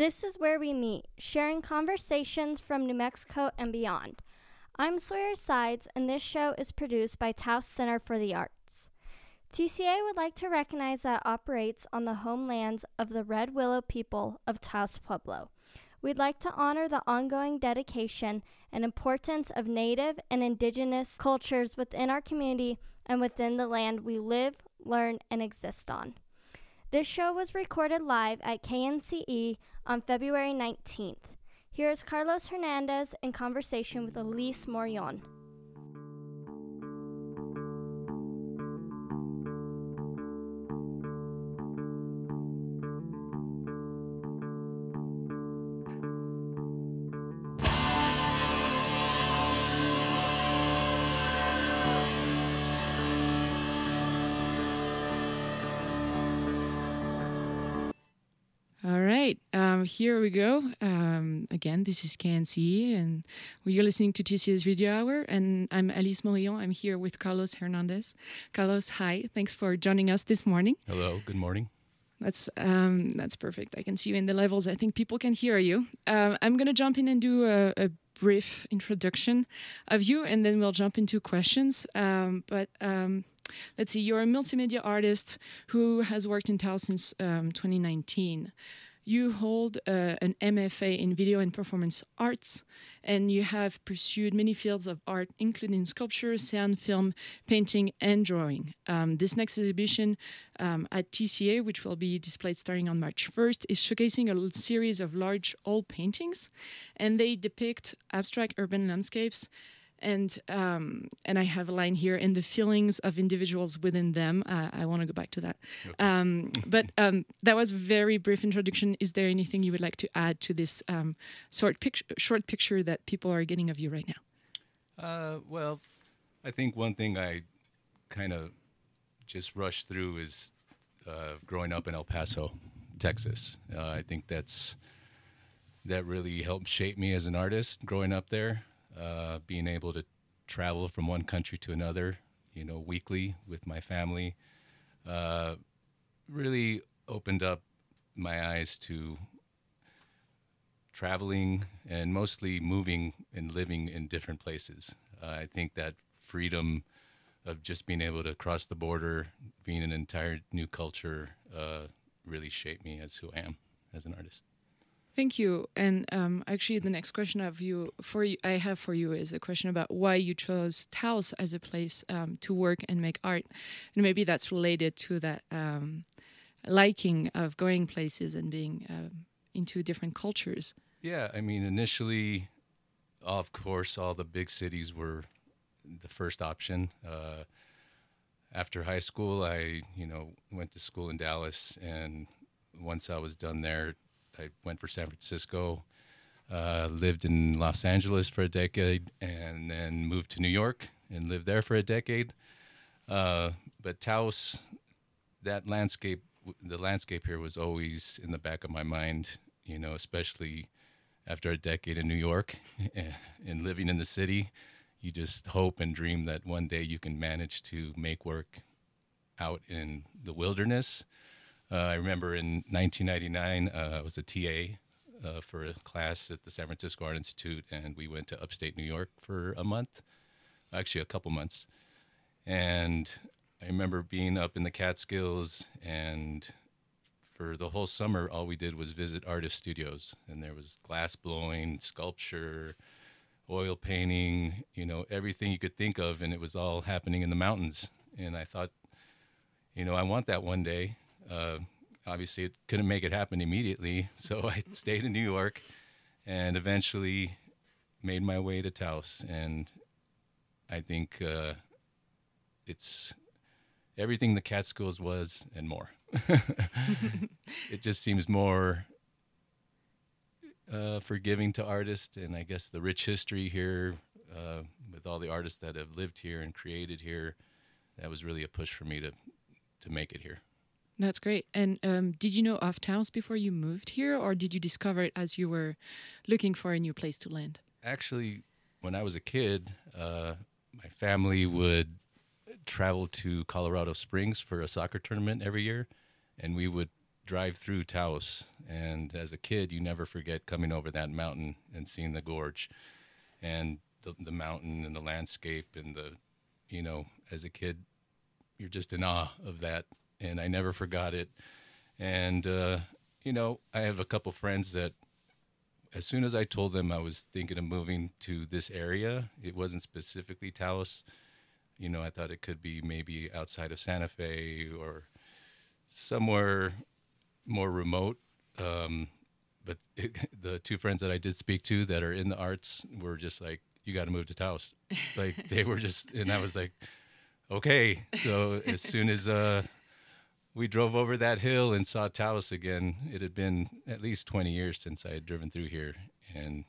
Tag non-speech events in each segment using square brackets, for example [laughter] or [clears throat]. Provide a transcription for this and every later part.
This is where we meet, sharing conversations from New Mexico and beyond. I'm Sawyer Sides, and this show is produced by Taos Center for the Arts. TCA would like to recognize that operates on the homelands of the Red Willow people of Taos Pueblo. We'd like to honor the ongoing dedication and importance of Native and Indigenous cultures within our community and within the land we live, learn, and exist on. This show was recorded live at KNCE on February 19th. Here is Carlos Hernandez in conversation with Alice Morillon. Here we go. Um, again, this is KNCE, and you're listening to TCA Radio Hour, and I'm Alice Morillon. I'm here with Carlos Hernandez. Carlos, hi. Thanks for joining us this morning. Hello, good morning. That's um, that's perfect. I can see you in the levels. I think people can hear you. Um, I'm going to jump in and do a, a, brief introduction of you, and then we'll jump into questions. Um, but um, let's see, you're a multimedia artist who has worked in Taos since um, 2019. You hold uh, an MFA in video and performance arts, and you have pursued many fields of art, including sculpture, sound, film, painting, and drawing. Um, this next exhibition um, at TCA, which will be displayed starting on March 1st, is showcasing a series of large oil paintings, and they depict abstract urban landscapes and um, and I have a line here in the feelings of individuals within them. Uh, I want to go back to that, okay. um, but um, that was a very brief introduction. Is there anything you would like to add to this um, short picture, short picture that people are getting of you right now? Uh, well, I think one thing I kind of just rushed through is uh, growing up in El Paso, Texas. Uh, I think that's that really helped shape me as an artist growing up there uh, being able to travel from one country to another, you know, weekly with my family, uh, really opened up my eyes to traveling and mostly moving and living in different places. Uh, I think that freedom of just being able to cross the border, being an entire new culture, uh, really shaped me as who I am as an artist. Thank you. And um, actually, the next question of you for you, I have for you is a question about why you chose Taos as a place um, to work and make art, and maybe that's related to that um, liking of going places and being um, into different cultures. Yeah, I mean, initially, of course, all the big cities were the first option. Uh, after high school, I you know went to school in Dallas, and once I was done there I went for San Francisco, uh, lived in Los Angeles for a decade, and then moved to New York and lived there for a decade. Uh, but Taos, that landscape, the landscape here was always in the back of my mind, you know, especially after a decade in New York [laughs] and living in the city. You just hope and dream that one day you can manage to make work out in the wilderness uh, I remember in 1999, uh, I was a TA uh, for a class at the San Francisco Art Institute, and we went to upstate New York for a month, actually a couple months. And I remember being up in the Catskills, and for the whole summer, all we did was visit artist studios, and there was glass blowing, sculpture, oil painting, you know, everything you could think of, and it was all happening in the mountains. And I thought, you know, I want that one day uh, obviously, it couldn't make it happen immediately, [laughs] so I stayed in New York, and eventually made my way to Taos. And I think uh, it's everything the Catskills was and more. [laughs] it just seems more uh, forgiving to artists, and I guess the rich history here uh, with all the artists that have lived here and created here. That was really a push for me to to make it here. That's great. And um, did you know of Taos before you moved here, or did you discover it as you were looking for a new place to land? Actually, when I was a kid, uh, my family would travel to Colorado Springs for a soccer tournament every year, and we would drive through Taos, and as a kid, you never forget coming over that mountain and seeing the gorge, and the the mountain and the landscape and the, you know, as a kid, you're just in awe of that, and I never forgot it, and uh, you know, I have a couple friends that. As soon as I told them I was thinking of moving to this area, it wasn't specifically Taos. You know, I thought it could be maybe outside of Santa Fe or somewhere more remote. Um, but it, [laughs] the two friends that I did speak to that are in the arts were just like, "You got to move to Taos." [laughs] like they were just, and I was like, "Okay." So as soon as uh, we drove over that hill and saw Taos again, it had been at least twenty years since I had driven through here, and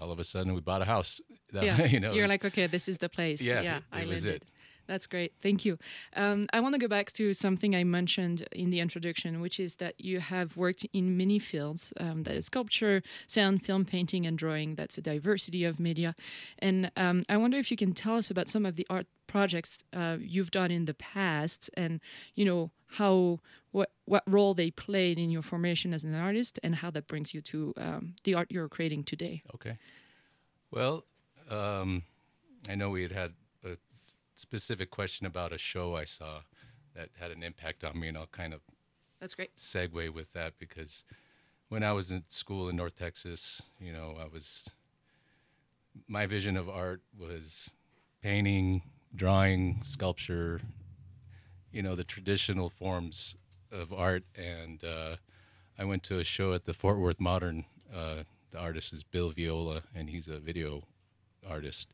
all of a sudden we bought a house. That, [laughs] Yeah, you know, you're was- like, okay, this is the place. Yeah, Yeah, I landed. it. That's great. Thank you. Um, I want to go back to something I mentioned in the introduction, which is that you have worked in many fields um, that is sculpture, sound, film, painting, and drawing. That's a diversity of media. And um, I wonder if you can tell us about some of the art projects uh, you've done in the past and, you know, how what what role they played in your formation as an artist and how that brings you to um, the art you're creating today. Okay. Well, um, I know we had had specific question about a show I saw that had an impact on me, and I'll kind of That's great. segue with that because when I was in school in North Texas, you know, I was my vision of art was painting, drawing, sculpture, you know, the traditional forms of art. And uh, I went to a show at the Fort Worth Modern. Uh, the artist is Bill Viola, and he's a video artist.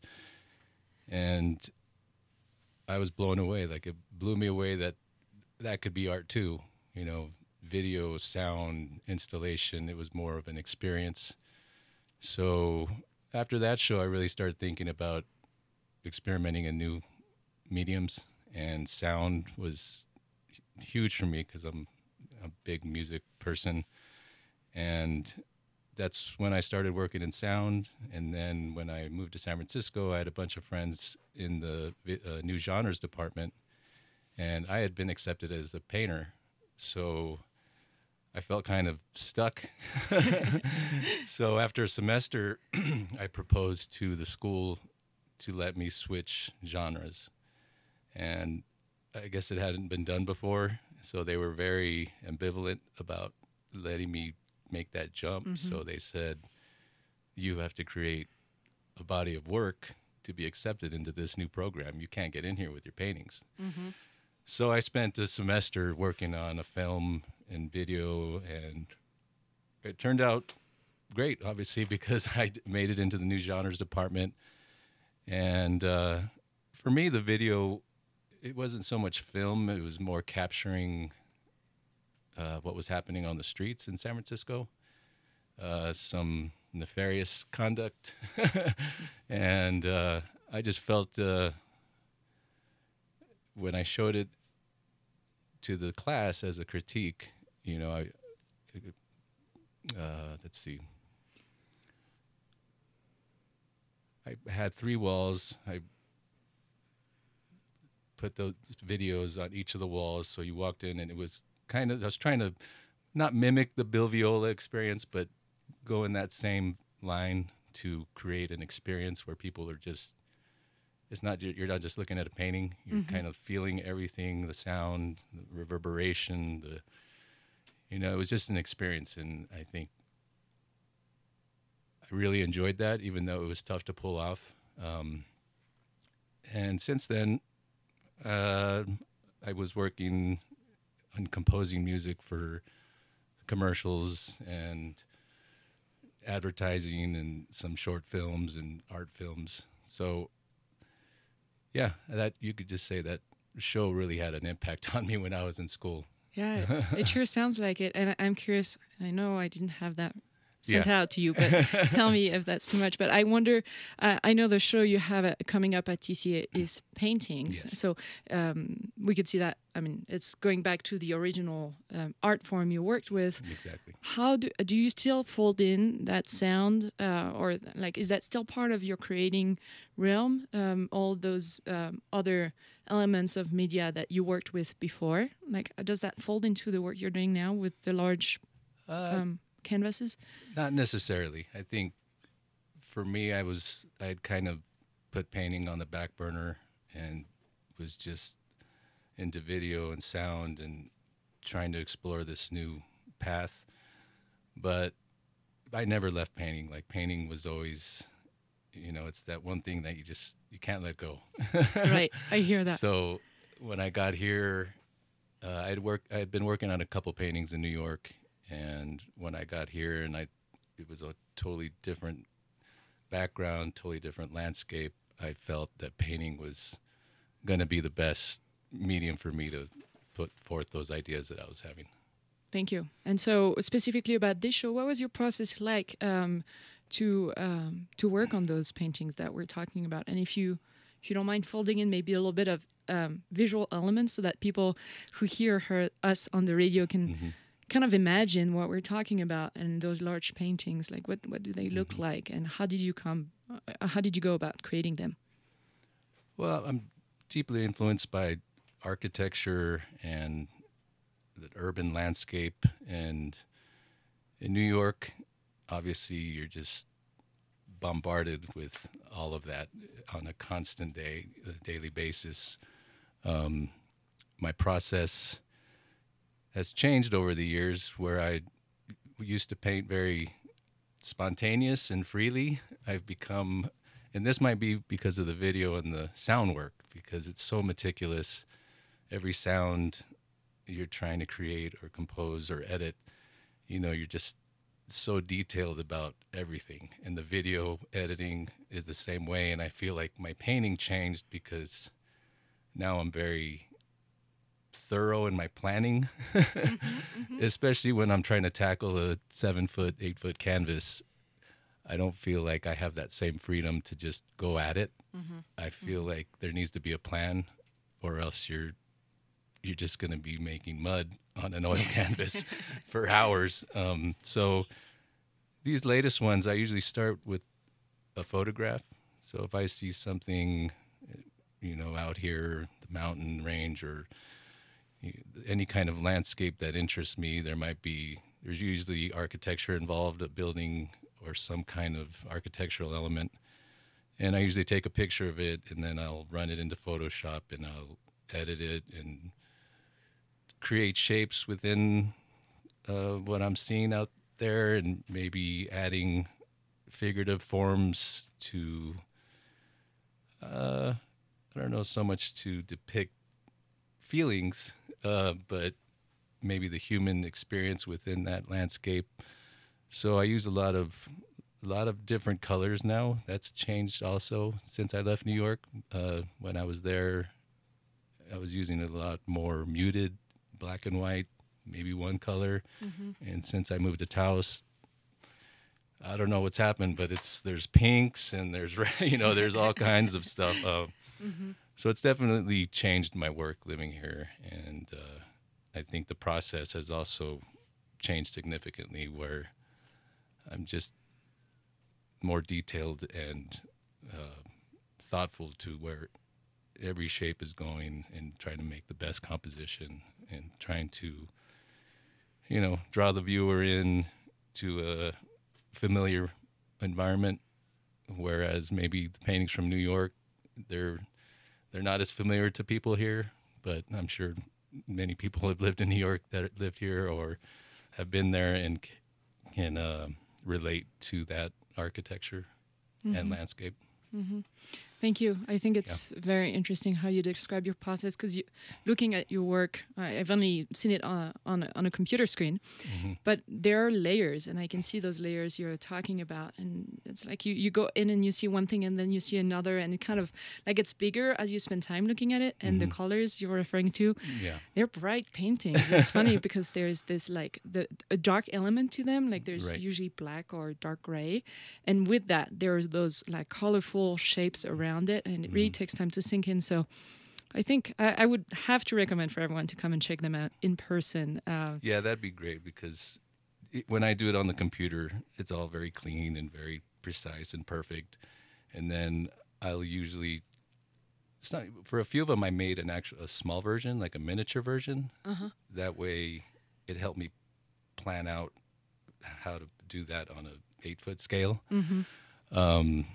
And I was blown away. Like it blew me away that that could be art too. You know, video, sound, installation. It was more of an experience. So after that show, I really started thinking about experimenting in new mediums, and sound was huge for me because I'm a big music person, and that's when I started working in sound. And then when I moved to San Francisco, I had a bunch of friends in the uh, new genres department, and I had been accepted as a painter, so I felt kind of stuck. [laughs] so after a semester, [clears throat] I proposed to the school to let me switch genres, and I guess it hadn't been done before, so they were very ambivalent about letting me make that jump. So they said, "You have to create a body of work to be accepted into this new program. You can't get in here with your paintings." So I spent a semester working on a film and video, and it turned out great, obviously, [laughs] because I made it into the new genres department. And uh, for me, the video, it wasn't so much film, it was more capturing uh, what was happening on the streets in San Francisco, uh, some nefarious conduct. [laughs] and uh, I just felt uh, when I showed it to the class as a critique, you know, I, uh, let's see. I had three walls. I put those videos on each of the walls. So you walked in, and it was kind of, I was trying to not mimic the Bill Viola experience, but go in that same line to create an experience where people are just it's not you're not just looking at a painting. You're kind of feeling everything the sound the reverberation the you know it was just an experience and i think i really enjoyed that even though it was tough to pull off. Um, and since then uh, i was working on composing music for commercials and advertising and some short films and art films so yeah, that you could just say that show really had an impact [laughs] on me when I was in school. Yeah, [laughs] it sure sounds like it. And I'm curious. I know I didn't have that sent Yeah. out to you, but [laughs] tell me if that's too much. But I wonder. Uh, I know the show you have uh, coming up at TCA is paintings, Yes. so um, we could see that. I mean, it's going back to the original um, art form you worked with. Exactly. How do do you still fold in that sound, uh, or like is that still part of your creating realm? Um, all those um, other elements of media that you worked with before, like does that fold into the work you're doing now with the large Uh, um, canvases? Not necessarily. I think for me, I was I'd kind of put painting on the back burner and was just into video and sound and trying to explore this new path. But I never left painting. Like painting was always, you know, it's that one thing that you just you can't let go. [laughs] right, I hear that. So when I got here, uh, I'd work. I had been working on a couple paintings in New York, and when I got here, and I, it was a totally different background, totally different landscape. I felt that painting was going to be the best medium for me to put forth those ideas that I was having. Thank you. And so, specifically about this show, what was your process like um, to um, to work on those paintings that we're talking about? And if you if you don't mind folding in maybe a little bit of um, visual elements, so that people who hear her, us on the radio can kind of imagine what we're talking about, and those large paintings, like what what do they look like, and how did you come, uh, how did you go about creating them? Well, I'm deeply influenced by architecture and the urban landscape. And in New York, obviously, you're just bombarded with all of that on a constant day, a daily basis. Um, my process has changed over the years where I used to paint very spontaneous and freely. I've become and this might be because of the video and the sound work because it's so meticulous. Every sound you're trying to create or compose or edit you know you're just so detailed about everything. And the video editing is the same way. And i feel like my painting changed because now i'm very thorough in my planning [laughs] mm-hmm, mm-hmm. especially when i'm trying to tackle a seven foot eight foot canvas I don't feel like I have that same freedom to just go at it. Mm-hmm, I feel like there needs to be a plan, or else you're you're just going to be making mud on an oil [laughs] canvas [laughs] for hours. Um, so these latest ones, I usually start with a photograph. So if I see something, you know, out here, the mountain range, or any kind of landscape that interests me, there might be there's usually architecture involved, a building or some kind of architectural element. And I usually take a picture of it and then I'll run it into Photoshop and I'll edit it and create shapes within uh, what I'm seeing out there and maybe adding figurative forms to, uh, I don't know so much to depict feelings, uh, but maybe the human experience within that landscape. So I use a lot of a lot of different colors now. That's changed also since I left New York. Uh, when I was there, I was using a lot more muted black and white, maybe one color. And since I moved to Taos, I don't know what's happened, but it's there's pinks and there's [laughs] you know there's all kinds of stuff. Uh, So it's definitely changed my work living here, and uh, I think the process has also changed significantly. Where I'm just more detailed and uh, thoughtful to where every shape is going and trying to make the best composition and trying to, you know, draw the viewer in to a familiar environment. Whereas maybe the paintings from New York, they're they're not as familiar to people here, but I'm sure many people have lived in New York that lived here or have been there and can uh, relate to that architecture and landscape. Thank Thank you. I think it's yeah. very interesting how you describe your process because you, looking at your work, I've only seen it on on a, on a computer screen, mm-hmm. but there are layers, and I can see those layers you're talking about, and it's like you you go in and you see one thing, and then you see another, and it kind of like it's bigger as you spend time looking at it, and mm-hmm. the colors you're referring to, yeah, they're bright paintings. it's funny [laughs] because there's this like the a dark element to them, like there's right. usually black or dark gray, and with that there are those like colorful shapes around around it, and it really mm-hmm. takes time to sink in. So. I think I, I, would have to recommend for everyone to come and check them out in person. Uh, yeah, that'd be great because it, when I do it on the computer, it's all very clean and very precise and perfect. And then I'll usually, it's not for a few of them. I made an actual a small version, like a miniature version. Uh-huh. That way, it helped me plan out how to do that on a eight foot scale. Mm-hmm. Um,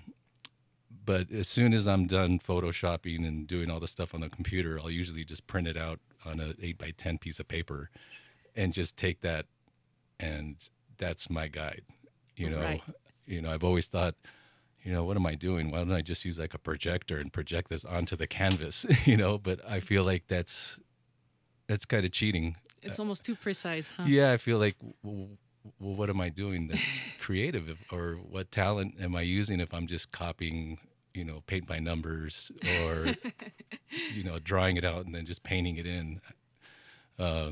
but as soon as I'm done photoshopping and doing all the stuff on the computer, I'll usually just print it out on an eight by ten piece of paper, and just take that, and that's my guide. You know, right. you know, I've always thought, you know, what am I doing? Why don't I just use like a projector and project this onto the canvas? [laughs] you know, but I feel like that's that's kind of cheating. It's almost too precise, huh? Yeah, I feel like. Well, well, what am I doing that's creative, or what talent am I using if I'm just copying you know, paint by numbers or, [laughs] you know, drawing it out and then just painting it in. Uh,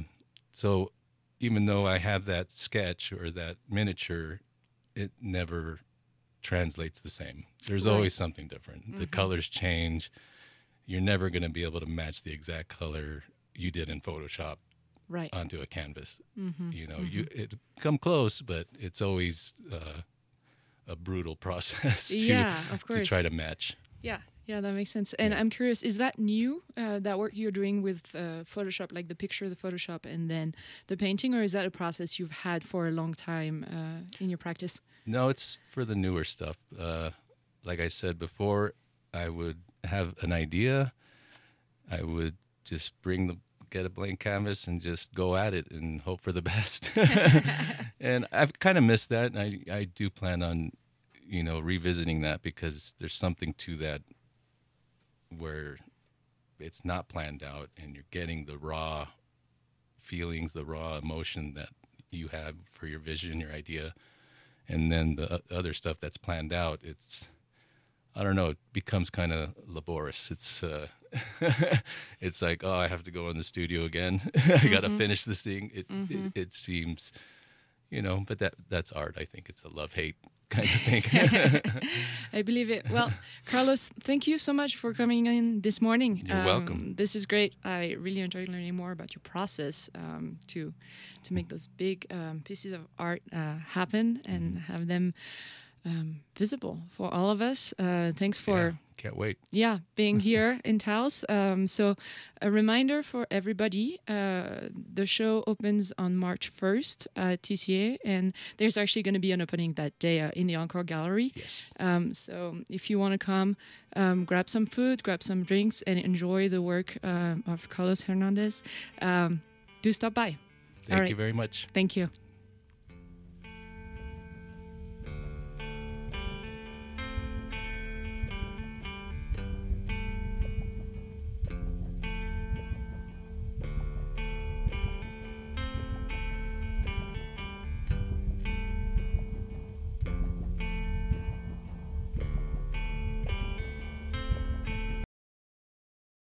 so even though I have that sketch or that miniature, it never translates the same. There's right. always something different. Mm-hmm. The colors change. You're never going to be able to match the exact color you did in Photoshop right. onto a canvas. Mm-hmm. You know, mm-hmm. you it come close, but it's always uh, a brutal [laughs] process to, yeah, of course. to try to match. Yeah, yeah, that makes sense. And yeah. I'm curious, is that new, uh, that work you're doing with uh, Photoshop, like the picture, the Photoshop, and then the painting, or is that a process you've had for a long time uh, in your practice? No, it's for the newer stuff. Uh, like I said before, I would have an idea, I would just bring the get a blank canvas and just go at it and hope for the [laughs] best. [laughs] and I've kind of missed that. And I, I do plan on you know, revisiting that because there's something to that where it's not planned out and you're getting the raw feelings, the raw emotion that you have for your vision, your idea. And then the other stuff that's planned out, it's, I don't know, it becomes kind of laborious. It's, uh, [laughs] it's like, oh, I have to go in the studio again. [laughs] I got to mm-hmm. finish this thing. It, mm-hmm. it, it seems, you know, but that that's art. I think it's a love hate kind of thing. [laughs] [laughs] I believe it. Well, Carlos, thank you so much for coming in this morning. You're um, welcome. This is great. I really enjoyed learning more about your process um, to to make those big um, pieces of art uh, happen and mm-hmm. have them um, visible for all of us. Uh, thanks for. Yeah can't wait. Yeah, being here in Taos. Um, so, a reminder for everybody uh, the show opens on March 1st at TCA, and there's actually going to be an opening that day uh, in the Encore Gallery. Yes. Um, so, if you want to come, um, grab some food, grab some drinks, and enjoy the work uh, of Carlos Hernandez, um, do stop by. Thank you very much. Thank you.